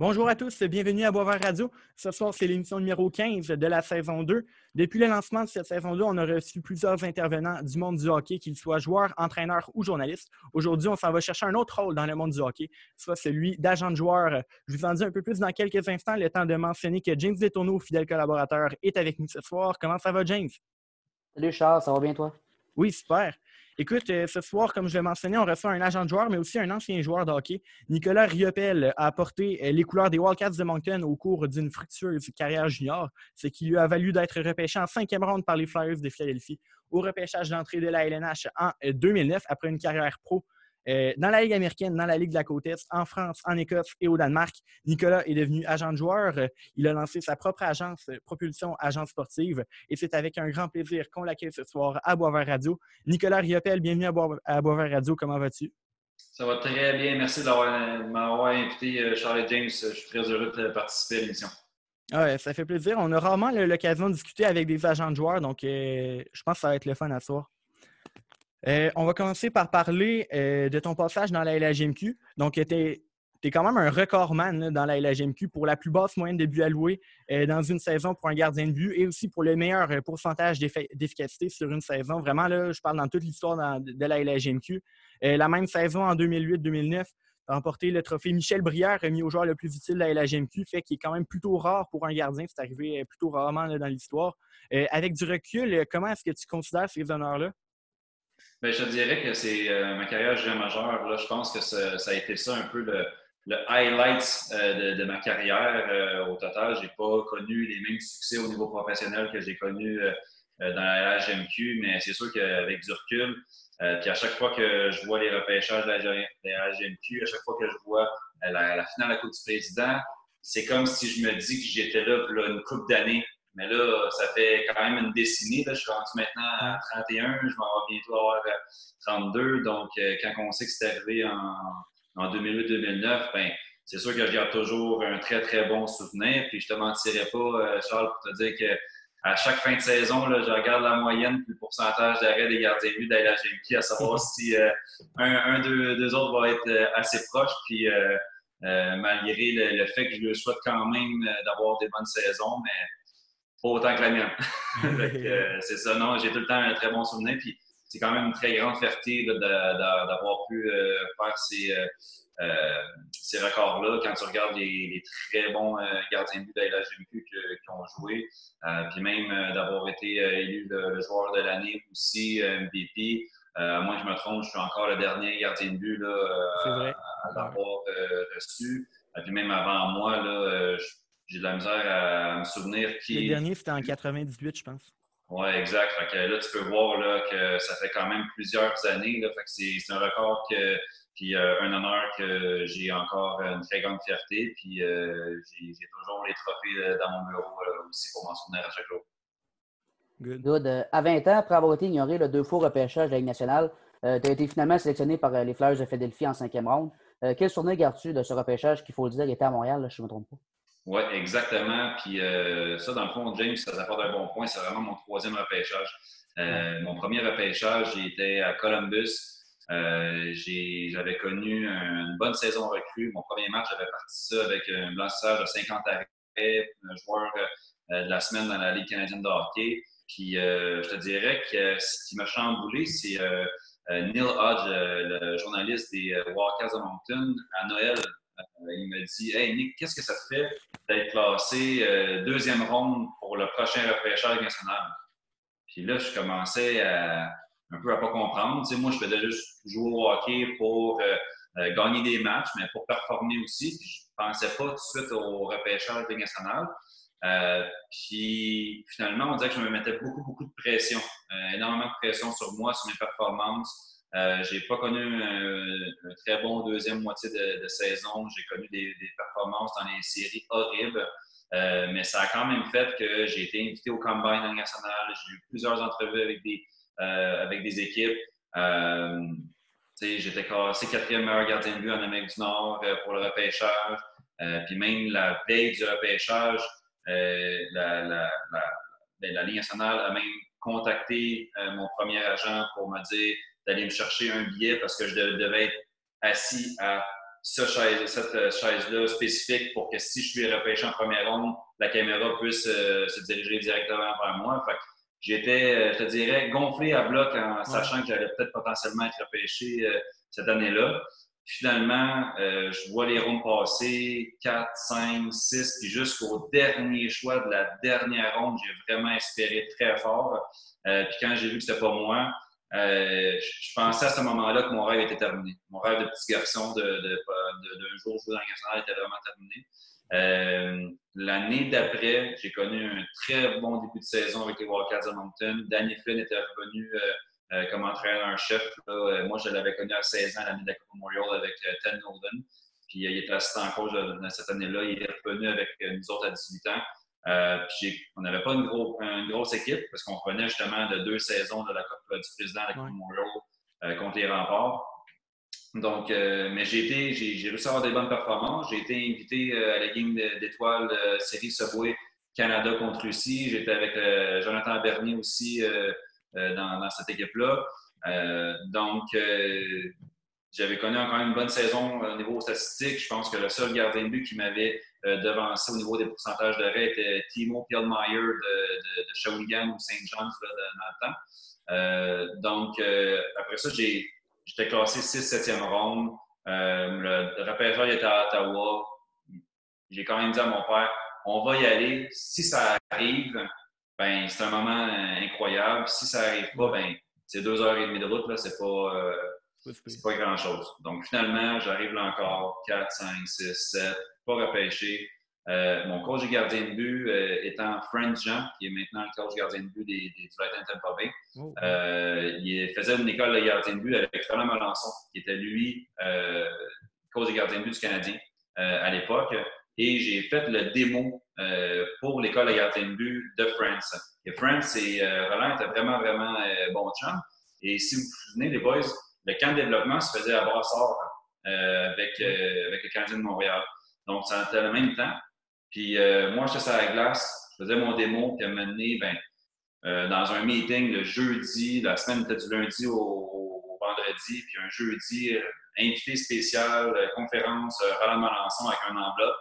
Bonjour à tous, bienvenue à Boisvert Radio. Ce soir, c'est l'émission numéro 15 de la saison 2. Depuis le lancement de cette saison 2, on a reçu plusieurs intervenants du monde du hockey, qu'ils soient joueurs, entraîneurs ou journalistes. Aujourd'hui, on s'en va chercher un autre rôle dans le monde du hockey, soit celui d'agent de joueur. Je vous en dis un peu plus dans quelques instants, le temps de mentionner que James Detourneau, fidèle collaborateur, est avec nous ce soir. Comment ça va, James? Salut Charles, ça va bien toi? Oui, super. Écoute, euh, ce soir, comme je l'ai mentionné, on reçoit un agent de joueur, mais aussi un ancien joueur de hockey. Nicolas Riopel a apporté euh, les couleurs des Wildcats de Moncton au cours d'une fructueuse carrière junior, ce qui lui a valu d'être repêché en cinquième ronde par les Flyers de Philadelphie au repêchage d'entrée de la LNH en 2009 euh, après une carrière pro euh, dans la Ligue américaine, dans la Ligue de la côte Est, en France, en Écosse et au Danemark, Nicolas est devenu agent de joueur. Euh, il a lancé sa propre agence, euh, Propulsion Agence Sportive. Et c'est avec un grand plaisir qu'on l'accueille ce soir à Boisvert Radio. Nicolas Riopel, bienvenue à, Boisvert Radio. Comment vas-tu? Ça va très bien. Merci de m'avoir invité, Charles James. Je suis très heureux de participer à l'émission. Ah ça fait plaisir. On a rarement l'occasion de discuter avec des agents de joueurs, donc je pense que ça va être le fun à soir. Euh, on va commencer par parler euh, de ton passage dans la LHMQ. Donc, tu es, quand même un recordman dans la LHMQ pour la plus basse moyenne de buts alloués euh, dans une saison pour un gardien de but et aussi pour le meilleur pourcentage d'efficacité sur une saison. Vraiment, là, je parle dans toute l'histoire de la LHMQ. la même saison en 2008-2009, tu as remporté le trophée Michel Brière, remis au joueur le plus utile de la LHMQ, fait qu'il est quand même plutôt rare pour un gardien. C'est arrivé plutôt rarement dans l'histoire. avec du recul, comment est-ce que tu considères ces honneurs-là? Ben, je dirais que c'est euh, ma carrière junior majeur. Là, je pense que ça, a été ça un peu le, le highlight euh, de, ma carrière. Euh, au total, je n'ai pas connu les mêmes succès au niveau professionnel que j'ai connu dans la HMQ, mais c'est sûr qu'avec du recul, puis à chaque fois que je vois les repêchages de la, HMQ, à chaque fois que je vois la, la finale à la Coupe du Président, c'est comme si je me dis que j'étais là, là une coupe d'années mais là, ça fait quand même une décennie. Là. Je suis rendu maintenant à 31, je vais bientôt avoir 32. Euh, Donc, euh, quand on sait que c'est arrivé en, en 2008-2009, ben, c'est sûr que je garde toujours un très, très bon souvenir. Puis, je te mentirais pas, euh, Charles, pour te dire que à chaque fin de saison, là, je regarde la moyenne puis le pourcentage d'arrêt des gardiens de but la GMQ à savoir si un, un deux, deux, autres vont être assez proches. Puis, malgré le, le, fait que je lui souhaite quand même d'avoir des bonnes saisons, mais pas autant que la mienne. Euh, c'est ça, non, j'ai tout le temps un très bon souvenir. Puis c'est quand même une très grande fierté d'avoir pu euh, faire ces, euh, ces records-là. Quand tu regardes les, très bons gardiens de but de la GMQ qui, ont joué, puis même d'avoir été élu le, joueur de l'année aussi, MVP. moi, je me trompe, je suis encore le dernier gardien de but là, à, l'avoir reçu. puis même avant moi, là, je j'ai de la misère à me souvenir qui. Le dernier, c'était en 98, je pense. Oui, exact. là, tu peux voir là, que ça fait quand même plusieurs années. Là, fait que c'est, un record que, puis euh, un honneur que j'ai encore une très grande fierté. Puis euh, j'ai, toujours les trophées euh, dans mon bureau aussi pour m'en souvenir à chaque jour. Good. À 20 ans, après avoir été ignoré le deux fois repêchage de la Ligue nationale, tu as été finalement sélectionné par les Flyers de Philadelphie en cinquième ronde. quel souvenir gardes-tu de ce repêchage qu'il faut le dire était à Montréal, je ne me trompe pas? Oui, exactement. Puis euh, ça, dans le fond, James, ça apporte un bon point. C'est vraiment mon troisième repêchage. Euh, mon premier repêchage, j'étais à Columbus. Euh, j'avais connu une bonne saison recrue. Mon premier match, j'avais parti ça avec un blanchissage de 50 arrêts, un joueur de la semaine dans la Ligue canadienne de hockey. Puis je te dirais que ce qui m'a chamboulé, c'est Neil Hodge, le journaliste des Wildcats de Moncton, à Noël euh, il m'a dit Hey Nick, qu'est-ce que ça te fait d'être classé euh, deuxième ronde pour le prochain repêchage national? Puis là, je commençais à, un peu à pas comprendre. Moi, je faisais juste jouer au hockey pour euh, gagner des matchs, mais pour performer aussi. Puis je pensais pas tout de suite au repêchage national. puis finalement, on dirait que je me mettais beaucoup, beaucoup de pression, énormément de pression sur moi, sur mes performances. Euh, j'ai pas connu un, très bon deuxième moitié de, saison. J'ai connu des, performances dans les séries horribles. Euh, mais ça a quand même fait que j'ai été invité au Combine national. J'ai eu plusieurs entrevues avec des, euh, avec des équipes. J'étais classé quatrième meilleur gardien de but en Amérique du Nord pour le repêchage. puis même la veille du repêchage, la, la, ben, la, Ligue nationale a même contacté mon premier agent pour me dire d'aller me chercher un billet parce que je devais être assis à cette chaise-là spécifique pour que si je suis repêché en première ronde, la caméra puisse se diriger directement vers moi. j'étais, je te dirais, gonflé à bloc en sachant que j'allais peut-être potentiellement être repêché cette année-là. Finalement, euh, je vois les rondes passer, 4, 5, 6, puis jusqu'au dernier choix de la dernière ronde, j'ai vraiment espéré très fort. Euh, puis quand j'ai vu que c'était pas moi, euh, je pensais à ce moment-là que mon rêve était terminé. Mon rêve de petit garçon de, de, jour jouer dans national était vraiment terminé. L'année d'après, j'ai connu un très bon début de saison avec les Wildcats de Moncton. Danny Flynn était revenu euh, comme entraîneur-chef. Euh, moi, je l'avais connu à 16 ans, l'année de la Coupe Memorial avec euh, Ted Nolden. Puis il était assistant coach de, cette année-là. Il est revenu avec nous autres à 18 ans. Puis on n'avait pas une, grosse équipe parce qu'on revenait justement de deux saisons de la Coupe du Président de la Coupe Memorial contre les remparts. Donc, mais j'ai été, j'ai réussi à avoir des bonnes performances. J'ai été invité à la game d'étoiles série Subway Canada contre Russie. J'étais avec Jonathan Bernier aussi euh, dans, cette équipe-là. Euh, donc, euh, j'avais connu encore une bonne saison au niveau statistique. Je pense que le seul gardien de but qui m'avait devancé au niveau des pourcentages d'arrêt était Timo Pielmeyer de, de, de Shawinigan ou St. John's dans le temps. donc, après ça, j'étais classé 6-7e ronde. le repérage était à Ottawa. J'ai quand même dit à mon père, on va y aller. Si ça arrive, ben, c'est un moment euh, incroyable. Si ça n'arrive pas, ben, c'est deux heures et demie de route, là, c'est pas, euh, pas grand-chose. Donc, finalement, j'arrive là encore 4, 5, 6, 7, pas repêché. Euh, mon coach gardien de but étant Frank Jean, qui est maintenant le coach gardien de but des, des, Lightning Tampa Bay. Oh. il faisait une école de gardien de but avec Roland Melançon, qui était lui coach de gardien de but du Canadien à l'époque. Et j'ai fait le démo euh, pour l'école de gardien de but de France. Et France et euh, Roland étaient vraiment, vraiment euh, bons chums. Et si vous vous souvenez, les boys, le camp de développement se faisait à Brassard avec, avec le Canadien de Montréal. Donc, ça était le même temps. Puis moi, j'étais sur la glace, je faisais mon démo, puis à un donné, ben, dans un meeting le jeudi, la semaine était du lundi au, vendredi, puis un jeudi, invité spécial, conférence, Roland Malençon avec un enveloppe.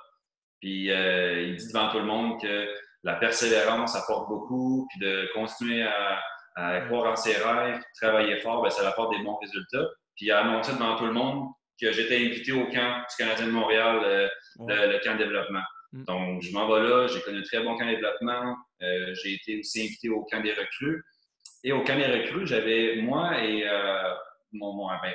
Puis euh, il dit devant tout le monde que la persévérance apporte beaucoup, puis de continuer à, croire en ses rêves, travailler fort, bien, ça apporte des bons résultats. Puis il a annoncé devant tout le monde que j'étais invité au camp du Canadien de Montréal, euh, le, camp de développement. Mm. Donc, je m'en vais là, j'ai connu un très bon camp de développement. Euh, j'ai été aussi invité au camp des recrues. Et au camp des recrues, j'avais moi et mon, mon, ben,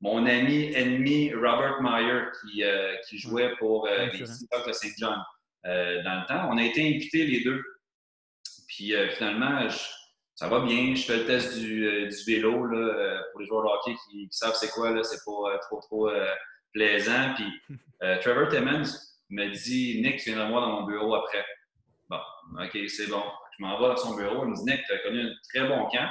mon ami ennemi Robert Meyer qui, euh, qui jouait pour euh, les Seahawks de St. John euh, dans le temps. On a été invités les deux. Puis finalement, ça va bien. Je fais le test du, du vélo là, pour les joueurs de hockey qui, savent c'est quoi. C'est pas trop, trop plaisant. Puis Trevor Timmons me dit Nick, tu viendras moi dans mon bureau après. Bon, OK, c'est bon. Je m'en vais dans son bureau. Il me dit Nick, tu as connu un très bon camp.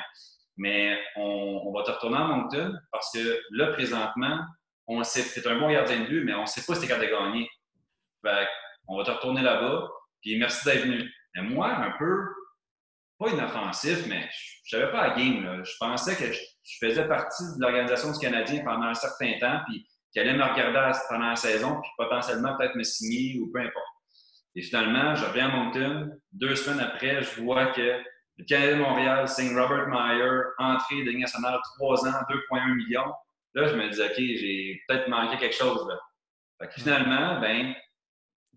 Mais on, va te retourner à Moncton parce que là, présentement, on sait, es un bon gardien de but, mais on ne sait pas si tu es capable de gagner. on va te retourner là-bas, puis merci d'être venu. Mais moi, un peu, pas inoffensif, mais je savais pas la game. Je pensais que je, faisais partie de l'organisation du Canadien pendant un certain temps, puis qu'il allait me regarder pendant la saison, puis potentiellement peut-être me signer ou peu importe. Et finalement, je reviens à Moncton. Deux semaines après, je vois que le Canadien de Montréal signe Robert Meyer, entrée de Ligue nationale, 3 ans, 2,1 millions. Là, je me dis, OK, j'ai peut-être manqué quelque chose. Là. Fait que finalement, ben,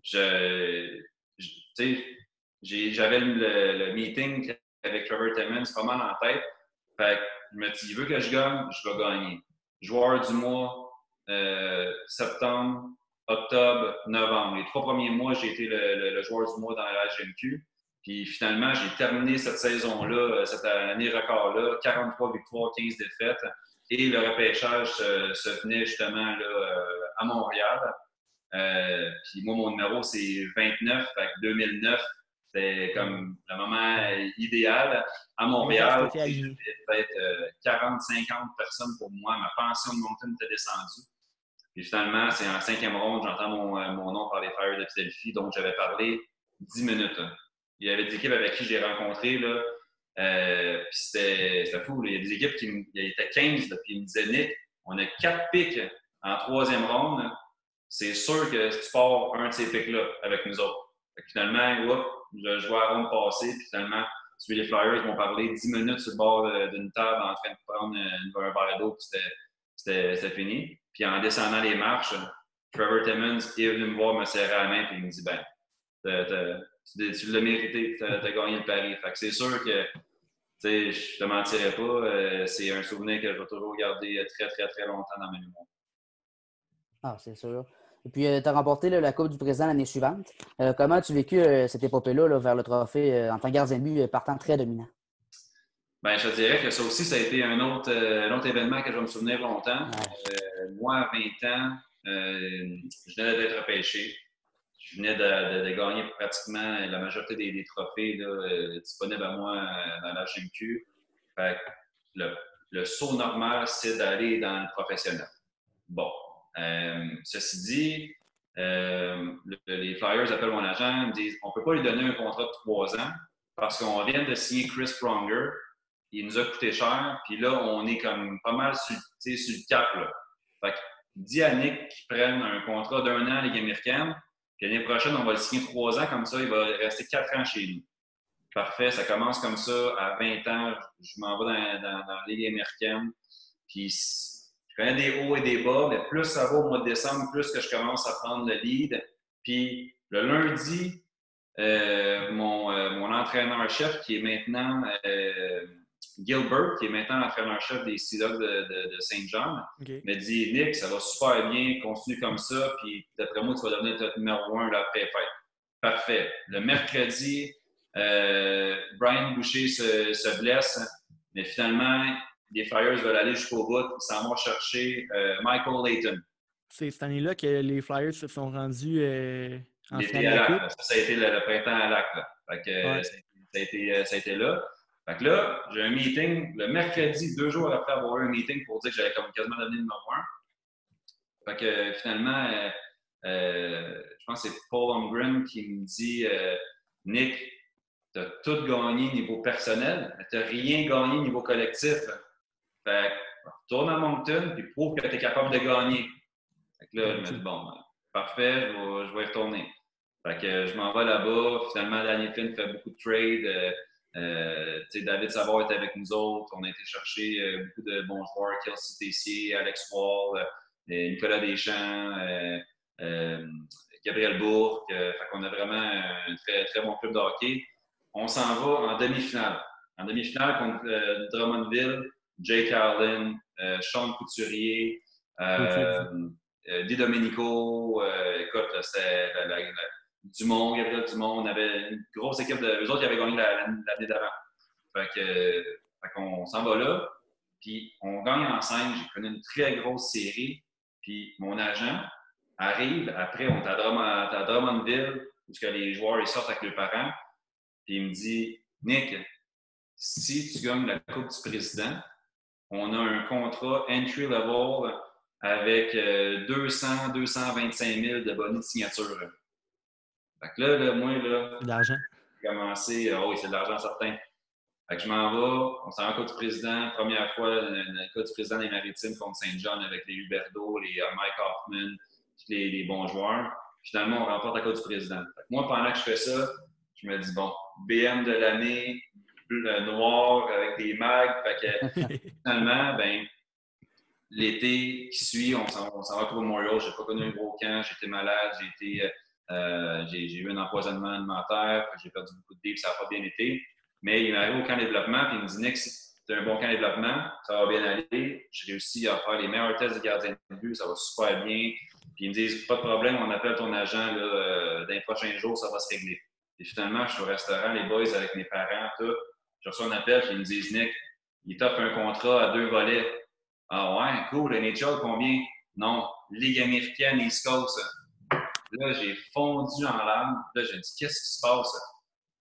je, j'avais le, le, meeting avec Trevor Timmons pas mal en tête. Fait que je me dis, il veut que je gagne, je vais gagner. Joueur du mois, euh, septembre, octobre, novembre. Les trois premiers mois, j'ai été le, le, joueur du mois dans la HMQ. Puis finalement, j'ai terminé cette saison-là, euh, cette année record-là, 43 victoires, 15 défaites. Et le repêchage se, venait justement là, euh, à Montréal. Euh, puis moi, mon numéro, c'est 29. Fait que 2009, c'était comme le moment idéal. À Montréal, peut-être 40, 50 personnes pour moi. Ma pension de Moncton était descendue. Puis finalement, c'est en cinquième ronde, j'entends mon, mon, nom par les Fires de Philadelphie, dont j'avais parlé 10 minutes. Il y avait des équipes avec qui j'ai rencontré, là, euh, c'était fou. Il y a des équipes qui il était 15, là, puis ils me disaient Nick, on a quatre pics en troisième ronde. c'est sûr que tu pars un de ces pics-là avec nous autres. Finalement, je, vois Aaron passer, puis finalement, tu les Flyers vont parler 10 minutes sur le bord d'une table en train de prendre un verre d'eau, puis c'était fini. Puis en descendant les marches, Trevor Timmons est venu me voir, me serrer la main, puis il me dit Ben, tu, l'as mérité, tu as, gagné le pari. Fait que c'est sûr que je te mentirais pas, euh, c'est un souvenir que je vais toujours garder très, très, très longtemps dans ma mémoire. Ah, c'est sûr. Et puis, euh, tu as remporté la Coupe du Président l'année suivante. Euh, comment as-tu vécu cette épopée-là vers le trophée en tant que gardien de but partant très dominant? Ben, je dirais que ça aussi, ça a été un autre, autre événement que je vais me souvenir longtemps. moi, à 20 ans, je venais d'être repêché. Je venais de, gagner pratiquement la majorité des, trophées disponibles à moi dans la GMQ. le, le saut normal, c'est d'aller dans le professionnel. Bon, euh, ceci dit, euh, les Flyers appellent mon agent, me disent on ne peut pas lui donner un contrat de trois ans parce qu'on vient de signer Chris Pronger. Il nous a coûté cher, puis là, on est comme pas mal sur, le cap. Là. Fait que, dis à Nick qu'il prenne un contrat d'un an à Ligue américaine, puis l'année prochaine, on va le signer trois ans, comme ça, il va rester quatre ans chez nous. Parfait, ça commence comme ça. À 20 ans, je m'en vais dans, dans, dans Ligue américaine. Puis des hauts et des bas, mais plus ça va au mois de décembre, plus que je commence à prendre le lead. Puis le lundi, euh, mon, euh, mon entraîneur-chef, qui est maintenant euh, Gilbert, qui est maintenant l'entraîneur-chef des Sea de, de, Saint-Jean, me dit Nick, ça va super bien, continue comme ça, puis d'après moi, tu vas devenir notre numéro un après fête. Parfait. Le mercredi, Brian Boucher se, se blesse, mais finalement, les Flyers veulent aller jusqu'au bout. Ils s'en vont chercher euh, Michael Layton. C'est cette année-là que les Flyers se sont rendus euh, en finale Ça, ça a été le, printemps à lac. Euh, ça, a été, ça a été là. Fait que là, j'ai un meeting le mercredi, deux jours après avoir eu un meeting pour dire que j'allais comme quasiment devenir numéro un. Fait que finalement, je pense que c'est Paul Holmgren qui me dit Nick, tu as tout gagné niveau personnel, mais tu n'as rien gagné niveau collectif. Fait retourne à Moncton puis prouve que tu es capable de gagner. Fait que là, je me dis, bon, ben, parfait, je vais, y retourner. Fait que je m'en vais là-bas. Finalement, Daniel Flynn fait beaucoup de trades. Euh, euh David Savard est avec nous autres. On a été chercher euh, beaucoup de bons joueurs. Kelsey Tessier, Alex Wall, euh, Nicolas Deschamps, Gabriel Bourque. fait qu'on a vraiment un très, très bon club de hockey. On s'en va en demi-finale. En demi-finale contre Drummondville. Jake Allen, euh, Sean Couturier, euh, euh, Di Domenico, écoute, c'était Dumont, Gabriel Dumont. On avait une grosse équipe de. Eux autres, qui avaient gagné l'année d'avant. Fait que, qu'on s'en va là. Puis on gagne en scène. J'ai connu une très grosse série. Puis mon agent arrive. Après, on est à, Drummondville, où les joueurs ils sortent avec leurs parents. Puis il me dit Nick, si tu gagnes la Coupe du Président, on a un contrat entry level avec 200, 225 000 de bonus de signature. Fait que là, là moi, là. L'argent. J'ai commencé, oh oui, c'est de l'argent certain. Fait que je m'en vais, on s'en va au du président, première fois, le cas du président des Maritimes contre Saint-Jean avec les Huberdo, les euh, Mike Hoffman, tous les, bons joueurs. Finalement, on remporte la Côte du président. Fait que moi, pendant que je fais ça, je me dis, bon, BM de l'année, noir avec des mags. Fait que, finalement, ben, l'été qui suit, on s'en va pour Memorial. J'ai pas connu un gros camp, j'étais malade, j'ai été. Euh, j'ai eu un empoisonnement alimentaire, j'ai perdu beaucoup de dés, ça n'a pas bien été. Mais il m'arrive au camp de développement, puis il me dit Nick, si tu un bon camp de développement, ça va bien aller. J'ai réussi à faire les meilleurs tests de gardien de but, ça va super bien. Puis ils me disent Pas de problème, on appelle ton agent là, euh, dans les prochains jours, ça va se régler. Et finalement, je suis au restaurant, les boys avec mes parents, tout je reçois un appel, puis ils me disent Nick, il t'offre un contrat à deux volets. Ah ouais, cool, NHL, combien? Non, Ligue américaine, East Coast. Là, j'ai fondu en larmes. Là, j'ai dit Qu'est-ce qui se passe?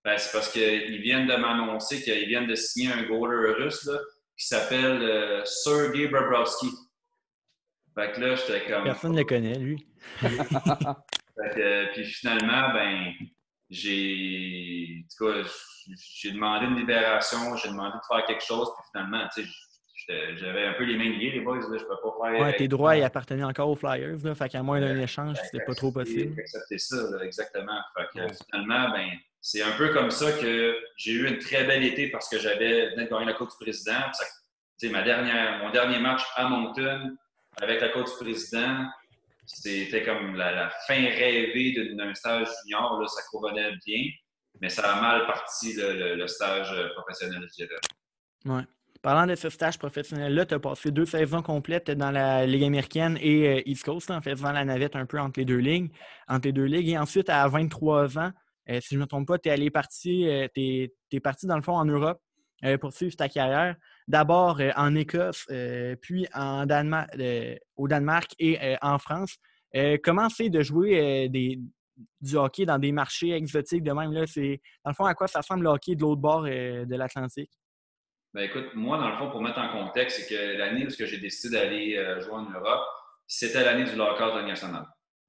Ben, c'est parce qu'ils viennent de m'annoncer qu'ils viennent de signer un goaler russe là, qui s'appelle euh, Sergei Bobrovsky. Fait que là, j'étais comme. Personne ne le connaît, lui. fait que, puis finalement, ben, j'ai. En tout cas, j'ai demandé une libération, j'ai demandé de faire quelque chose, puis finalement, tu sais, j'avais un peu les mains liées, les boys. Là, je peux pas faire. Ouais, tes droits ils appartenaient encore aux Flyers. Là, fait qu'à moins d'un échange, c'était pas trop possible. accepter ça, exactement. Fait que, finalement, ben, c'est un peu comme ça que j'ai eu une très belle été parce que j'avais de gagner la Coupe du Président. Ça, ma dernière, mon dernier match à Moncton avec la Coupe du Président, c'était comme la, fin rêvée d'un stage junior. Ça couronnait bien, mais ça a mal parti le, stage professionnel, je dirais. Ouais. Parlant de ce stage professionnel-là, tu as passé deux saisons complètes dans la Ligue américaine et euh, East Coast, en faisant la navette un peu entre les deux ligues. Entre les deux ligues. Et ensuite, à 23 ans, euh, si je ne me trompe pas, tu es allé parti, euh, es, parti dans le fond en Europe pour suivre ta carrière. D'abord en Écosse, puis en Danemark, au Danemark et en France. comment c'est de jouer des, du hockey dans des marchés exotiques de même? Là, dans le fond, à quoi ça ressemble le hockey de l'autre bord de l'Atlantique? Ben écoute, moi, dans le fond, pour mettre en contexte, c'est que l'année où j'ai décidé d'aller euh, jouer en Europe, c'était l'année du lockout national.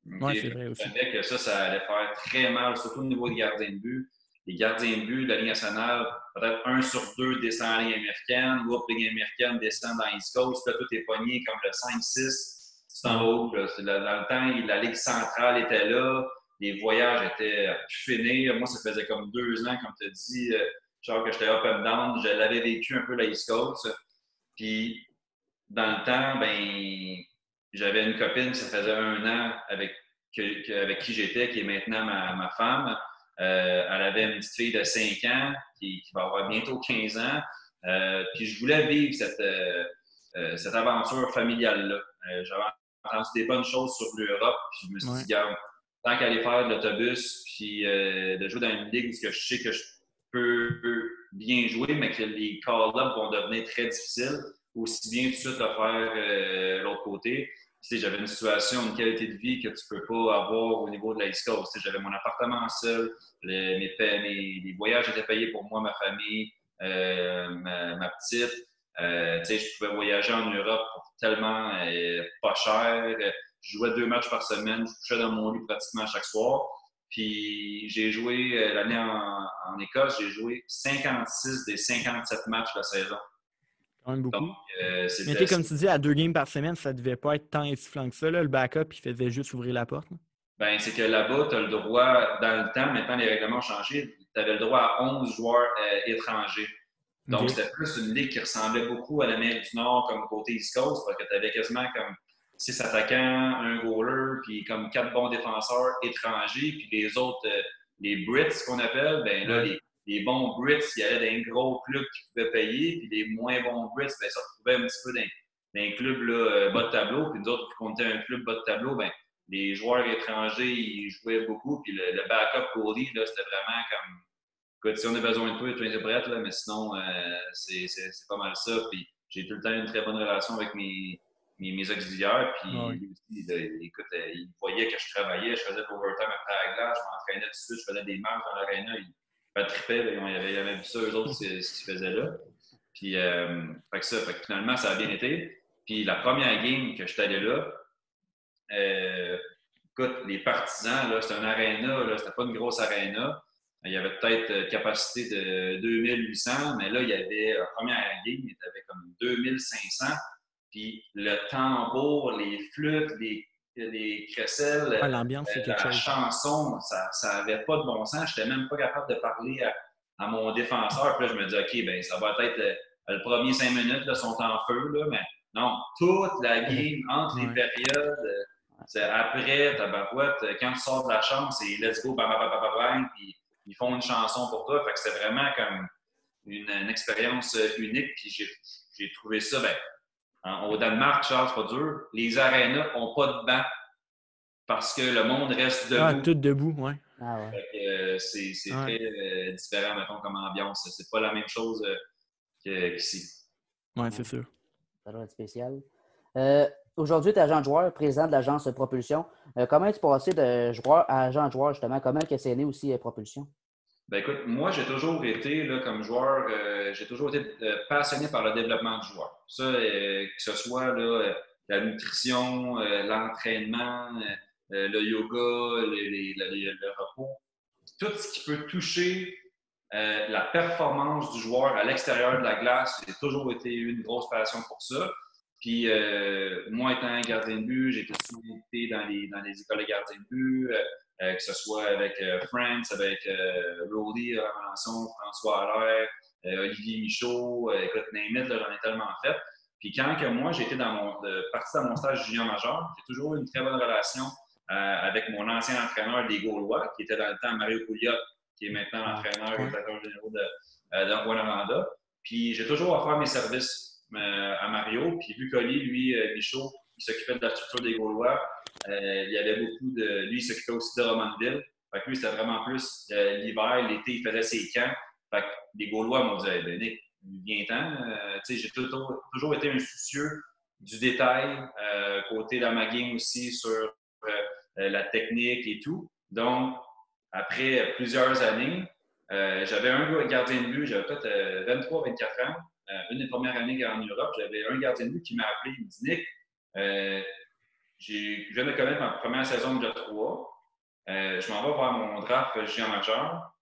Oui, c'est vrai aussi. Que ça, ça allait faire très mal, surtout au niveau des gardiens de but. Les gardiens de but de la Ligue nationale, peut-être un sur deux descend en Ligue américaine, l'autre Ligue américaine descend dans East Coast, là, tout est pogné comme le 5-6. C'est en haut. Dans le temps, la Ligue centrale était là, les voyages étaient finis. Moi, ça faisait comme deux ans, comme tu as dit. Euh, genre que j'étais up and down, je vécu un peu la East Coast. Puis, dans le temps, ben, j'avais une copine, ça faisait un an avec, avec qui j'étais, qui est maintenant ma, ma femme. Euh, elle avait une petite fille de 5 ans qui, qui va avoir bientôt 15 ans. Euh, puis je voulais vivre cette, euh, cette aventure familiale-là. J'avais entendu des bonnes choses sur l'Europe, puis je me suis dit, tant qu'aller faire de l'autobus, puis de jouer dans une ligue où je sais que je peut, bien jouer, mais que les call-ups vont devenir très difficiles, aussi bien tout de suite le faire euh, l'autre côté. J'avais une situation, une qualité de vie que tu peux pas avoir au niveau de la East Coast. J'avais mon appartement seul, les, mes, voyages étaient payés pour moi, ma famille, euh, ma, petite. Euh, je pouvais voyager en Europe pour tellement pas cher. Je jouais deux matchs par semaine, je couchais dans mon lit pratiquement chaque soir. Puis j'ai joué euh, l'année en, Écosse, j'ai joué 56 des 57 matchs de la saison. Quand même beaucoup. Euh, Mais comme tu dis, à deux games par semaine, ça devait pas être tant essoufflant que ça. Le backup, il faisait juste ouvrir la porte. Ben, c'est que là-bas, tu as le droit, dans le temps, maintenant les règlements ont changé, tu avais le droit à 11 joueurs euh, étrangers. Donc, c'était plus une ligue qui ressemblait beaucoup à l'Amérique du Nord comme côté East Coast, parce que tu avais quasiment comme six attaquants, un goaler, puis comme quatre bons défenseurs étrangers, puis les autres, euh, les Brits qu'on appelle, ben là, les, bons Brits, il y avait des gros clubs qui pouvaient payer, puis les moins bons Brits, ben, ça retrouvait un petit peu dans, un club là, euh, bas de tableau, puis nous autres, qu'on était un club bas de tableau, ben, les joueurs étrangers, ils jouaient beaucoup, puis le, backup goalie, là, c'était vraiment comme, écoute, si on a besoin de toi, tu es prête, là, mais sinon, euh, c'est pas mal ça, puis j'ai tout le temps une très bonne relation avec mes mes, auxiliaires. Puis lui aussi, il, écoute, euh, il voyait que je travaillais, je faisais de l'overtime après la glace, je m'entraînais tout de suite, je faisais des marches dans l'aréna. Il, me tripait, il avait, avait vu ça, eux autres, ce qu'ils faisaient là. Puis, euh, fait que ça, fait que finalement, ça a bien été. Puis la première game que je suis allé là, euh, écoute, les partisans, là, c'était un aréna, là, c'était pas une grosse aréna. Il y avait peut-être une capacité de 2800, mais là, il y avait, la première game, il y avait comme 2500. Puis le tambour, les flûtes, les, les crécelles, l'ambiance, euh, la chanson, ça n'avait pas de bon sens. Je n'étais même pas capable de parler à, mon défenseur. Puis là, je me dis, OK, ben ça va être euh, le, premier cinq minutes, là, sont en feu, là, mais non, toute la game, entre les périodes, euh, c'est après, ta quand tu sors de la chambre, c'est let's go, bam, bam, bam, bam, puis ils font une chanson pour toi. Fait que c'est vraiment comme une, une expérience unique. Puis j'ai trouvé ça, ben, au Danemark, Charles, pas dur. Les arénas n'ont pas de banc parce que le monde reste debout. Ah, tout debout, oui. Ah, ouais. Euh, c'est très euh, différent, mettons, comme ambiance. C'est pas la même chose euh, qu'ici. oui, c'est sûr. Ça doit être spécial. Aujourd'hui, tu es agent de joueur, président de l'agence Propulsion. comment es-tu passé de joueur à agent de joueur, justement? Comment est-ce né aussi Propulsion? Ben écoute, moi, j'ai toujours été, là, comme joueur, euh, j'ai toujours été euh, passionné par le développement du joueur. Ça, euh, que ce soit la nutrition, l'entraînement, le yoga, le repos, tout ce qui peut toucher la performance du joueur à l'extérieur de la glace, j'ai toujours été une grosse passion pour ça. Puis, moi, étant gardien de but, j'ai été dans les, dans les écoles de gardien de but, euh, que ce soit avec Franks, avec Rody Ramanson, François Allaire, Olivier Michaud, écoute, Name j'en ai tellement fait. Puis, quand que moi, j'ai été dans mon, parti dans mon stage junior majeur, j'ai toujours eu une très bonne relation avec mon ancien entraîneur des Gaulois, qui était dans le temps Mario Pouliot, qui est maintenant l'entraîneur et directeur général de, euh, Puis j'ai toujours offert mes services euh, à Mario. Puis Luc Collier, lui, euh, Michaud, il s'occupait de la structure des Gaulois. Euh, il y avait beaucoup de. Lui, il s'occupait aussi de Romanville. Fait que lui, c'était vraiment plus l'hiver, l'été, il faisait ses camps. Fait que les Gaulois m'ont dit ben, Nick, viens-t'en. j'ai toujours, été un soucieux du détail, côté de ma game aussi sur la technique et tout. Donc, après plusieurs années, euh, j'avais un gardien de but, j'avais peut-être 23, 24 ans. Euh, une des premières années en Europe, j'avais un gardien de but qui m'a appelé, il me dit Nick, euh, je viens de connaître ma première saison de 3. je m'en vais voir mon draft géant majeur.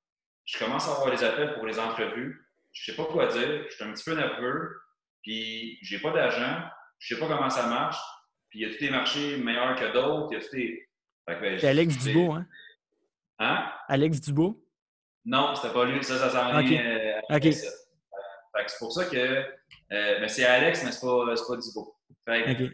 Je commence à avoir les appels pour les entrevues. Je ne sais pas quoi dire. Je suis un petit peu nerveux. Puis, j'ai pas d'agent. Je ne sais pas comment ça marche. Puis, il y a tous les marchés meilleurs que d'autres. Il y a tous les. Ben, C'est Alex Dubois, hein? Hein? Alex Dubois? Non, c'était pas lui. Ça, ça s'en vient euh, okay. c'est pour ça que. Euh, ben, c'est Alex, mais c'est pas, pas Dubois. Fait,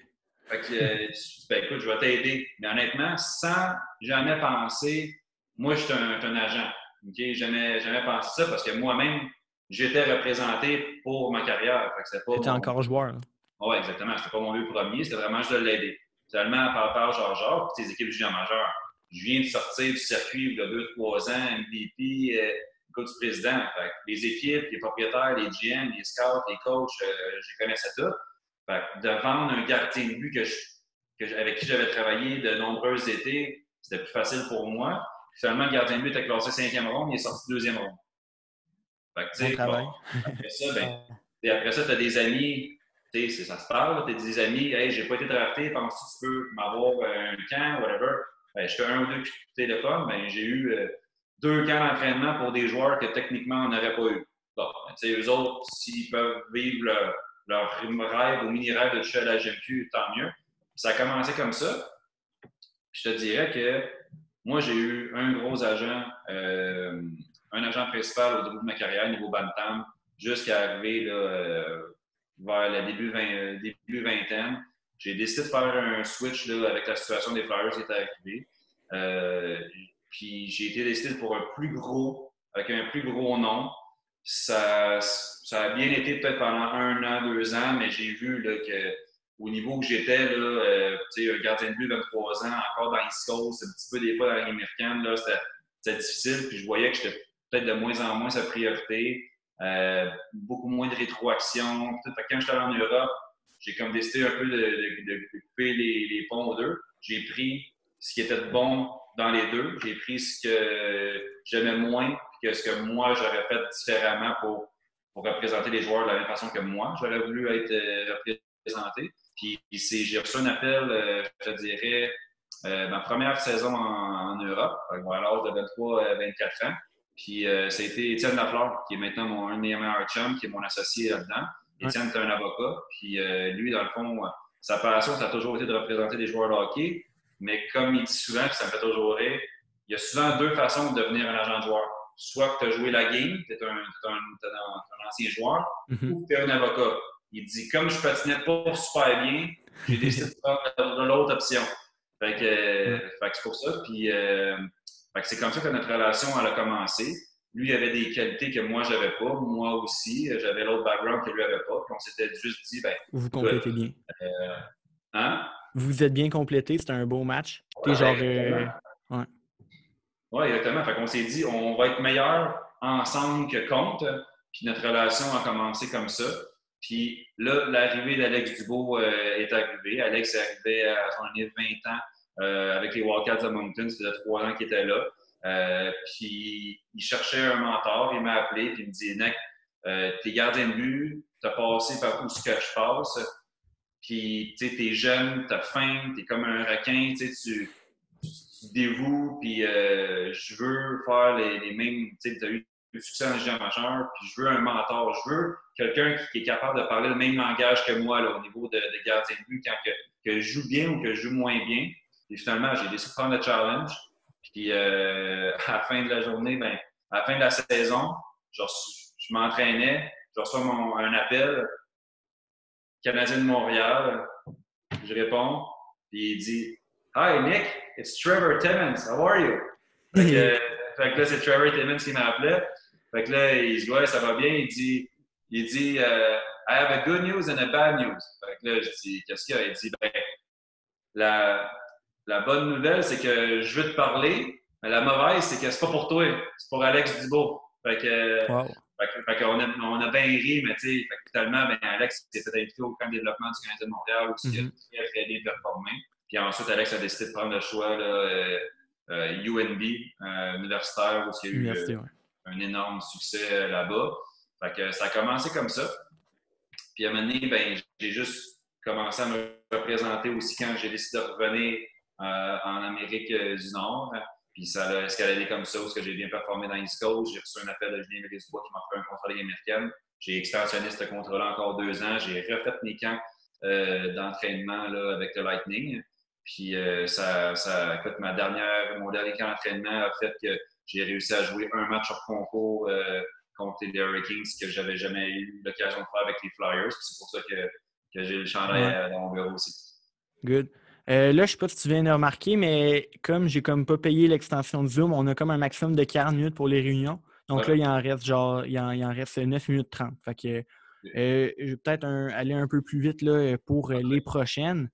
fait que, euh, ben, écoute, je vais t'aider. Mais honnêtement, sans jamais penser, moi, je suis un, un, agent. Okay? Jamais, jamais pensé ça parce que moi-même, j'étais représenté pour ma carrière. Tu étais encore joueur. Oui, exactement. C'était pas mon but premier, c'était vraiment juste de l'aider. Seulement par rapport à Georges puis tes équipes juniors majeures je viens de sortir du circuit il y a deux, trois ans, MVP, euh, du président. les équipes, les propriétaires, les GM, les scouts, les coachs, euh, je connaissais tout. De vendre un gardien de but que avec qui j'avais travaillé de nombreux étés, c'était plus facile pour moi. Finalement, le gardien de but était classé cinquième ronde, il est sorti deuxième ronde. Fait que, tu sais, après ça, ben, et après ça, tu as des amis, tu sais, ça se parle, tu as des amis, hey, j'ai pas été drafté, penses-tu que tu peux m'avoir un camp, whatever? Ben, j'étais un ou deux téléphones, ben, j'ai eu euh, deux camps d'entraînement pour des joueurs que techniquement on n'aurait pas eu. Bon, ben, eux autres, s'ils peuvent vivre leur, leur, rêve ou mini-rêve de toucher à la GMQ, tant mieux. Ça a commencé comme ça. Je te dirais que moi, j'ai eu un gros agent, euh, un agent principal au début de ma carrière, niveau Bantam, jusqu'à arriver là, euh, vers le début, 20, début vingtaine. J'ai décidé de faire un switch là, avec la situation des Flyers qui était arrivée. Euh, puis j'ai été décidé pour un plus gros, avec un plus gros nom. Ça, ça a bien été peut-être pendant un an, deux ans, mais j'ai vu là, que au niveau que j'étais, là, euh, un gardien de but de 23 ans, encore dans l'East Coast, un petit peu des fois dans l'américaine, là, c'était difficile. Puis je voyais que j'étais peut-être de moins en moins sa priorité. Euh, beaucoup moins de rétroaction. Quand j'étais en Europe, j'ai comme décidé un peu de, couper les, ponts aux deux. J'ai pris ce qui était de bon dans les deux. J'ai pris ce que j'aimais moins ce que moi j'aurais fait différemment pour, pour représenter les joueurs de la même façon que moi j'aurais voulu être euh, représenté. Puis j'ai reçu un appel, euh, je dirais, euh, ma première saison en, Europe, à l'âge de 23-24 ans. Puis ça a été Étienne Lafleur, qui est maintenant mon, un de mes meilleurs chums, qui est mon associé là-dedans. Étienne est un avocat. Puis euh, lui, dans le fond, sa passion, ça a toujours été de représenter des joueurs de hockey. Mais comme il dit souvent, puis ça me fait toujours rire, il y a souvent deux façons de devenir un agent de joueur. Soit que tu as joué la game, tu es, un, ancien joueur, mm-hmm. ou que tu es un avocat. Il dit, comme je patinais pas super bien, j'ai décidé de prendre l'autre option. Fait que, c'est pour ça. Puis, euh, c'est comme ça que notre relation elle a commencé. Lui, il avait des qualités que moi, j'avais pas. Moi aussi, j'avais l'autre background que lui avait pas. Puis on s'était juste dit, ben. Vous vous complétez bien. Euh, hein? Vous vous êtes bien complété. C'était un beau match. Ouais, genre. Euh, ouais. Oui, exactement. Fait qu'on s'est dit, on va être meilleurs ensemble que contre. Puis notre relation a commencé comme ça. Puis là, l'arrivée d'Alex Dubois euh, est arrivée. Alex est arrivé à son année de 20 ans avec les Wildcats de Moncton. C'était trois ans qu'il était là. Euh, puis il cherchait un mentor, il m'a appelé, puis il me dit Nick, euh, t'es gardien de but, t'as passé par où ce que je passe, puis tu t'es jeune, t'as faim, t'es comme un requin, tu, tu, tu puis euh, je veux faire les, mêmes. Tu as eu de succès en junior majeur, puis je veux un mentor. Je veux quelqu'un qui, est capable de parler le même langage que moi là, au niveau de, gardien de but quand que, que, je joue bien ou que je joue moins bien. Et finalement, j'ai décidé de prendre le challenge. Puis euh, à la fin de la journée, ben, à la fin de la saison, je, je m'entraînais, je reçois mon, un appel Canadien de Montréal. Je réponds, puis il dit Hi Nick, it's Trevor Timmons, how are you? Fait que, fait que là, c'est Trevor Timmons qui m'appelait. Fait que là, il se dit Ouais, ça va bien. Il dit, il dit uh, I have a good news and a bad news. Fait que là, je dis Qu'est-ce qu'il y a? Il dit Ben, la, la bonne nouvelle, c'est que je veux te parler, mais la mauvaise, c'est que c'est pas pour toi, c'est pour Alex Dubois. Fait que, wow. fait, qu'on a, on a bien ri, mais tu sais, finalement, ben, Alex s'est fait inviter au camp de développement du Canadien de Montréal où il a mm-hmm. très, très bien performé. Puis ensuite, Alex a décidé de prendre le choix là, euh, euh, UNB, euh, universitaire, où il y a eu un énorme succès là-bas. Fait que ça a commencé comme ça. Puis à un moment donné, ben, j'ai juste commencé à me représenter aussi quand j'ai décidé de revenir en Amérique du Nord. Puis ça a escaladé comme ça, parce que j'ai bien performé dans East Coast. J'ai reçu un appel de Julien Mélisbois qui m'a fait un contrat de américaine. J'ai extensionné ce contrat-là encore deux ans. J'ai refait mes camps euh, d'entraînement avec le Lightning. Puis euh, ça, ça, écoute, ma dernière, mon dernier camp d'entraînement a fait que j'ai réussi à jouer un match hors concours euh, contre les Hurricanes que j'avais jamais eu l'occasion de faire avec les Flyers. C'est pour ça que, que j'ai le chandail dans mon bureau aussi. Good. Euh, là, je ne sais pas si tu viens de remarquer, mais comme j'ai comme pas payé l'extension de Zoom, on a comme un maximum de 40 minutes pour les réunions. Donc là, il en reste genre, il en, reste 9 minutes 30. Fait que euh, je vais peut-être aller un peu plus vite là, pour les prochaines.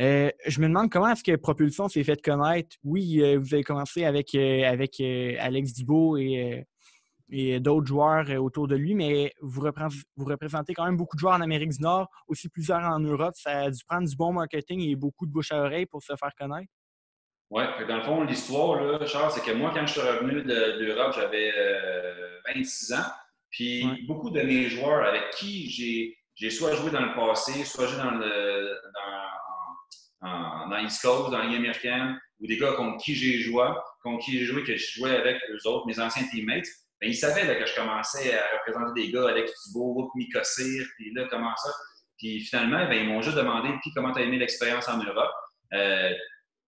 Euh, je me demande comment est-ce que Propulsion s'est fait connaître. Oui, vous avez commencé avec, avec Alex Dubo et et d'autres joueurs euh, autour de lui, mais vous, représentez quand même beaucoup de joueurs en Amérique du Nord, aussi plusieurs en Europe. Ça a dû prendre du bon marketing et beaucoup de bouche à oreille pour se faire connaître. Oui, dans le fond, l'histoire, Charles, c'est que moi, quand je suis revenu de, l'Europe, j'avais 26 euh, ans. Puis beaucoup de mes joueurs avec qui j'ai soit joué dans le passé, soit joué dans le dans, dans East Coast, dans la Ligue américaine, ou des gars contre qui j'ai joué, contre qui j'ai joué, que je jouais avec eux autres, mes anciens teammates mais ils savaient que je commençais à représenter des gars, avec Thibault, Mikosir, puis là, comment ça. Puis finalement, ben, ils m'ont juste demandé puis comment tu as aimé l'expérience en Europe. Euh,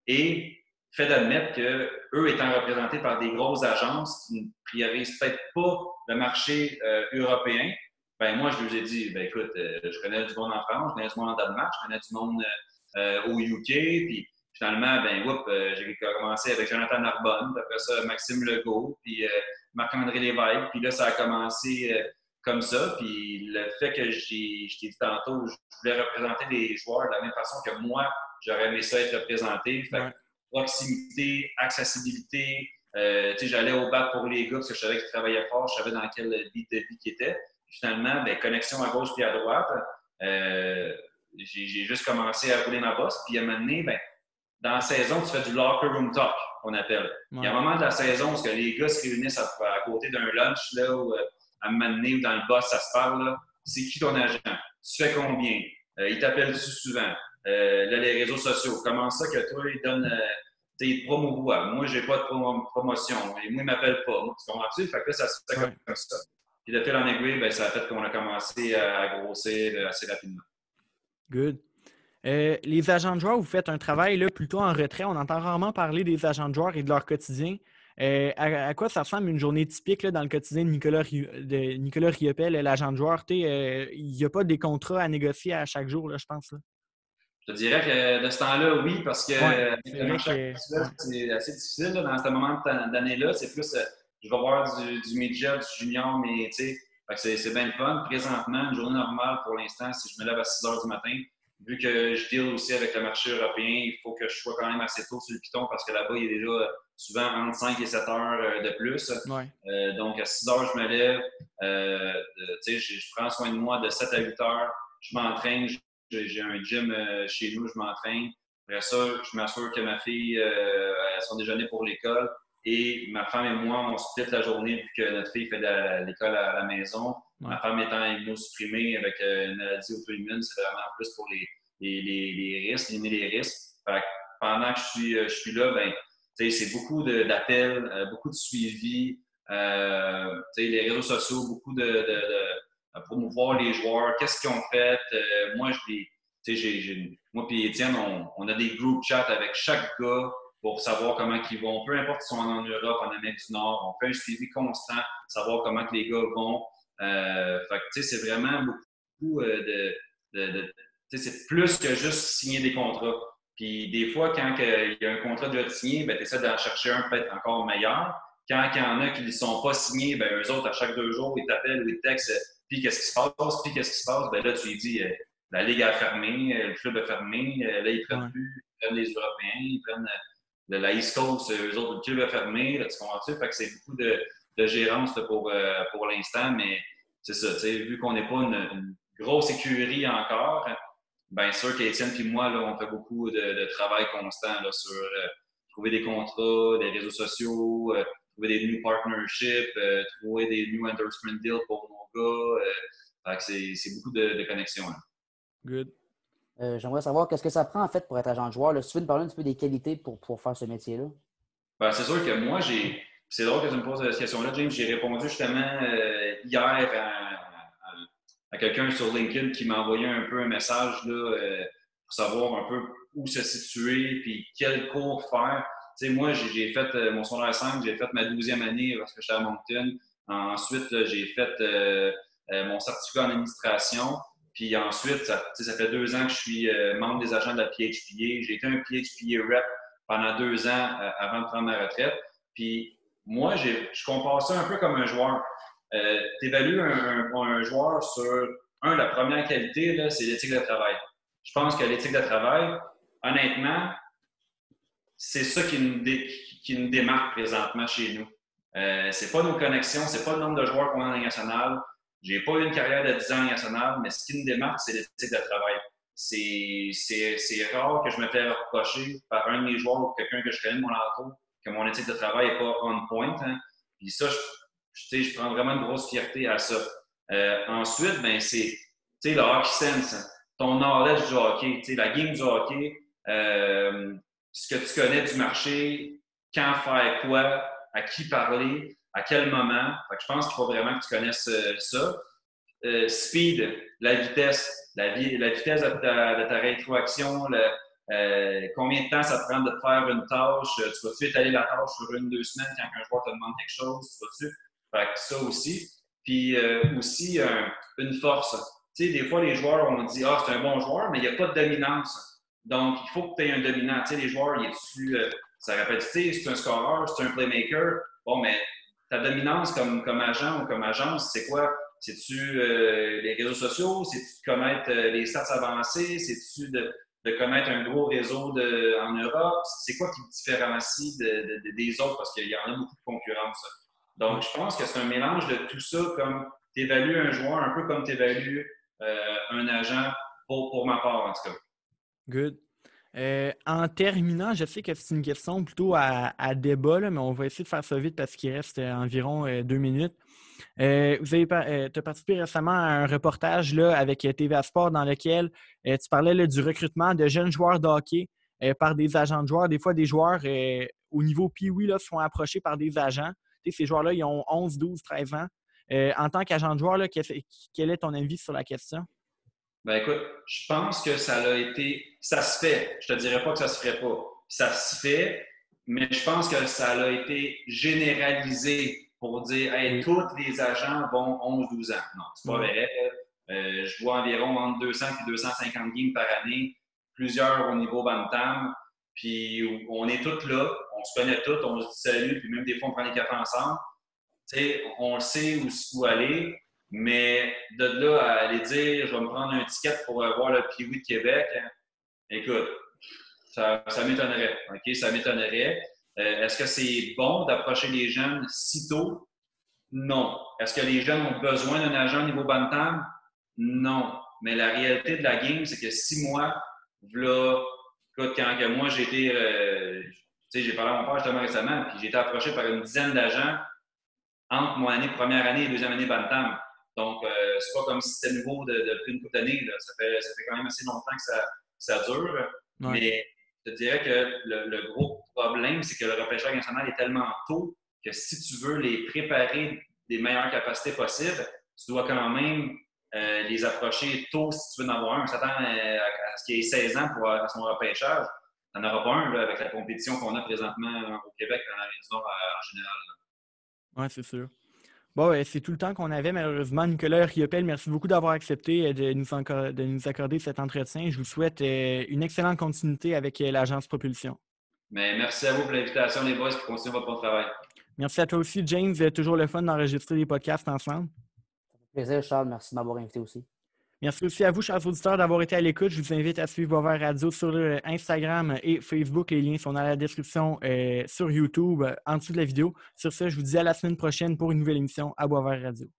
et fait d'admettre qu'eux étant représentés par des grosses agences qui ne priorisent peut-être pas le marché euh, européen, ben moi, je leur ai dit, ben écoute, euh, je connais du monde en France, je connais du monde en Danemark, je connais du monde au UK, puis finalement, ben, j'ai commencé avec Jonathan Narbonne, puis après ça, Maxime Legault, puis Marc-André Lévesque. Puis là, ça a commencé euh, comme ça. Puis le fait que j'ai, je t'ai dit tantôt, je voulais représenter des joueurs de la même façon que moi, j'aurais aimé ça être représenté. Fait proximité, accessibilité. Euh, j'allais au bat pour les gars parce que je savais qu'ils travaillaient fort, je savais dans quel beat de vie qu'ils étaient. finalement, ben, connexion à gauche puis à droite. Euh, j'ai, juste commencé à rouler ma bosse. Puis à un moment donné, ben, dans la saison, tu fais du locker room talk qu'on appelle. Il y a un moment de la saison où les gars se réunissent à, côté d'un lunch, là, ou euh, à mener ou dans le boss, ça se parle. C'est qui ton agent? Tu fais combien? Euh, il t'appelle-tu souvent? Euh, là, les réseaux sociaux. Comment ça que toi, il donne. il te promouvoit. Moi, j'ai pas de promotion. Et moi, il m'appelle pas. Moi, tu comprends-tu? Fait que là, ça se fait comme ça. Puis de fil en aiguille, ben, ça a fait qu'on a commencé à grossir assez rapidement. Good. Euh, les agents de joueurs, vous faites un travail là, plutôt en retrait. On entend rarement parler des agents de joueurs et de leur quotidien. Euh, à, quoi ça ressemble une journée typique dans le quotidien de Nicolas, de Nicolas Riopel, l'agent de joueur? Euh, il n'y a pas des contrats à négocier à chaque jour, là, je pense. Je te dirais que de ce temps-là, oui, parce que c'est assez difficile dans ce moment d'année-là. C'est plus, je vais voir du, du midget, du junior, mais tu sais, c'est bien le fun. Présentement, une journée normale pour l'instant, si je me lève à 6 heures du matin, vu que je deal aussi avec le marché européen, il faut que je sois quand même assez tôt sur le piton parce que là-bas, il a déjà souvent entre 5 et 7 heures euh, de plus. Euh, donc, à 6 heures, je me lève, euh, je, je, prends soin de moi de 7 à 8 heures, je m'entraîne, j'ai un gym chez nous, je m'entraîne. Après ça, je m'assure que ma fille a son déjeuner pour l'école et ma femme et moi, on split la journée vu que notre fille fait de l'école à la maison. Ma femme étant immunosupprimée avec euh, une maladie auto-immune, c'est vraiment plus pour les, les, les, risques, limiter les risques. pendant que je suis, euh, je suis là, ben, c'est beaucoup d'appels, euh, beaucoup de suivi. Euh, les réseaux sociaux, beaucoup de, de, promouvoir les joueurs, qu'est-ce qu'ils ont fait? Euh, moi, je moi et Étienne, on, on, a des group chats avec chaque gars pour savoir comment ils vont. Peu importe s'ils sont en Europe, en Amérique du Nord, on fait un suivi constant, savoir comment les gars vont. Euh, c'est vraiment beaucoup euh, de, c'est plus que juste signer des contrats. Puis des fois, quand il y a un contrat déjà signé, ben, tu essaies d'en chercher un peut-être encore meilleur. Quand il y en a qui ne sont pas signés, ben, eux autres, à chaque deux jours, ils t'appellent ou ils textent, puis qu'est-ce qui se passe, puis qu'est-ce qui se passe, ben là, tu lui dis, euh, la Ligue a fermé, le club a fermé, là, ils prennent plus, ils prennent les Européens, ils prennent de la East Coast, eux autres, le club a fermé, là, tu comprends-tu? Fait que c'est beaucoup de, de gérance pour, pour l'instant, mais c'est ça, vu qu'on n'est pas une, grosse écurie encore, bien sûr qu'Étienne et moi, on fait beaucoup de, travail constant sur euh, trouver des contrats, des réseaux sociaux, euh, trouver des new partnerships, euh, trouver des new endorsement deals pour nos gars. c'est beaucoup de, connexions. Good. J'aimerais savoir qu'est-ce que ça prend en fait pour être agent de joueur. Là? Tu veux nous parler un petit peu des qualités pour, pour faire ce métier-là. Ben, c'est sûr que moi, j'ai. C'est drôle que tu me poses cette question-là, James. J'ai répondu justement hier à, à quelqu'un sur LinkedIn qui m'a envoyé un peu un message là, euh, pour savoir un peu où se situer puis quel cours faire. Tu sais, moi, j'ai fait euh, mon secondaire 5, j'ai fait ma douzième année parce que j'étais à Moncton. Ensuite, j'ai fait euh, mon certificat en administration. Puis ensuite, ça, ça, fait deux ans que je suis membre des agents de la PHPA. J'ai été un PHPA rep pendant deux ans avant de prendre ma retraite. Puis moi, je compare ça un peu comme un joueur. Euh, tu évalues un, joueur sur, un, la première qualité, c'est l'éthique de travail. Je pense que l'éthique de travail, honnêtement, c'est ça qui nous, qui nous, démarque présentement chez nous. Euh, c'est pas nos connexions, c'est pas le nombre de joueurs qu'on a en nationale. J'ai pas eu une carrière de 10 ans nationale, mais ce qui nous démarque, c'est l'éthique de travail. C'est rare que je me fais reprocher par un de mes joueurs ou quelqu'un que je connais de mon entourage que mon éthique de travail n'est pas on point. Hein. Puis ça, je, je prends vraiment une grosse fierté à ça. Euh, ensuite, ben, c'est le hockey sense, hein. ton knowledge du hockey, la game du hockey, euh, ce que tu connais du marché, quand faire quoi, à qui parler, à quel moment? je pense qu'il faut vraiment que tu connaisses euh, ça. speed, la vitesse, la, vitesse de ta, rétroaction, combien de temps ça te prend de faire une tâche, tu vas-tu étaler la tâche sur une, deux semaines quand un joueur te demande quelque chose, tu vas-tu? Fait ça aussi. Puis euh, aussi, une force. Tu sais, des fois, les joueurs, on dit Ah, c'est un bon joueur, mais il n'y a pas de dominance. Donc, il faut que tu aies un dominant. Tu sais, les joueurs, il est dessus, euh, ça répète, c'est un scoreur, c'est un playmaker. Bon, mais ta dominance comme, comme agent ou comme agence, c'est quoi? C'est-tu euh, les réseaux sociaux? C'est-tu de connaître les stats avancés? C'est-tu de, connaître un gros réseau en Europe? C'est quoi qui te différencie des autres? Parce qu'il y en a beaucoup de concurrence. Donc, je pense que c'est un mélange de tout ça, comme tu évalues un joueur un peu comme tu évalues euh, un agent, pour, pour, ma part en tout cas. Good. Euh, en terminant, je sais que c'est une question plutôt à, débat, mais on va essayer de faire ça vite parce qu'il reste euh, environ deux minutes. vous avez as participé récemment à un reportage là, avec TVA Sport dans lequel tu parlais du recrutement de jeunes joueurs de hockey par des agents de joueurs. Des fois, des joueurs au niveau Pee-Wee sont approchés par des agents ces joueurs-là, ils ont 11, 12, 13 ans. Euh, en tant qu'agent de joueur, quel est ton avis sur la question? Ben écoute, je pense que ça a été. Ça se fait. Je te dirais pas que ça se ferait pas. Ça se fait, mais je pense que ça a été généralisé pour dire hey, tous les agents vont 11-12 ans. Non, c'est pas vrai. Euh, je vois environ entre 200 et 250 games par année, plusieurs au niveau Bantam. Puis on est tous là, on se connaît tous, on se dit salut, puis même des fois on prend les cafés ensemble. sais, on sait où, aller, mais de là à aller dire je vais me prendre un ticket pour voir le Piwi de Québec, hein, écoute, ça, m'étonnerait. Ça m'étonnerait. Euh, est-ce que c'est bon d'approcher les jeunes si tôt? Non. Est-ce que les jeunes ont besoin d'un agent au niveau Bantam? Non. Mais la réalité de la game, c'est que six mois, Écoute, quand moi j'ai été, euh, tu sais, j'ai parlé à mon père justement récemment, puis j'ai été approché par une dizaine d'agents entre mon année, première année et deuxième année Bantam. Donc, euh, c'est pas comme si c'était nouveau depuis une couple d'années. Ça fait, ça fait quand même assez longtemps que ça, ça dure. Mais je te dirais que le, gros problème, c'est que le repêchage national est tellement tôt que si tu veux les préparer des meilleures capacités possibles, tu dois quand même euh, les approcher tôt si tu veux en avoir un. On s'attend euh, à, ce qu'il y ait 16 ans pour à son repêchage. Tu n'en auras pas un avec la compétition qu'on a présentement au Québec dans la Nord en général. Oui, c'est sûr. Bon, c'est tout le temps qu'on avait, malheureusement. Nicolas Riopel, merci beaucoup d'avoir accepté de nous, de nous, accorder cet entretien. Je vous souhaite une excellente continuité avec l'agence Propulsion. Mais merci à vous pour l'invitation, les boys, pour continuer votre bon travail. Merci à toi aussi, James. Toujours le fun d'enregistrer des podcasts ensemble. Ça fait plaisir, Charles. Merci de m'avoir invité aussi. Merci aussi à vous, chers auditeurs, d'avoir été à l'écoute. Je vous invite à suivre Boisvert Radio sur Instagram et Facebook. Les liens sont dans la description euh, sur YouTube, en dessous de la vidéo. Sur ce, je vous dis à la semaine prochaine pour une nouvelle émission à Boisvert Radio.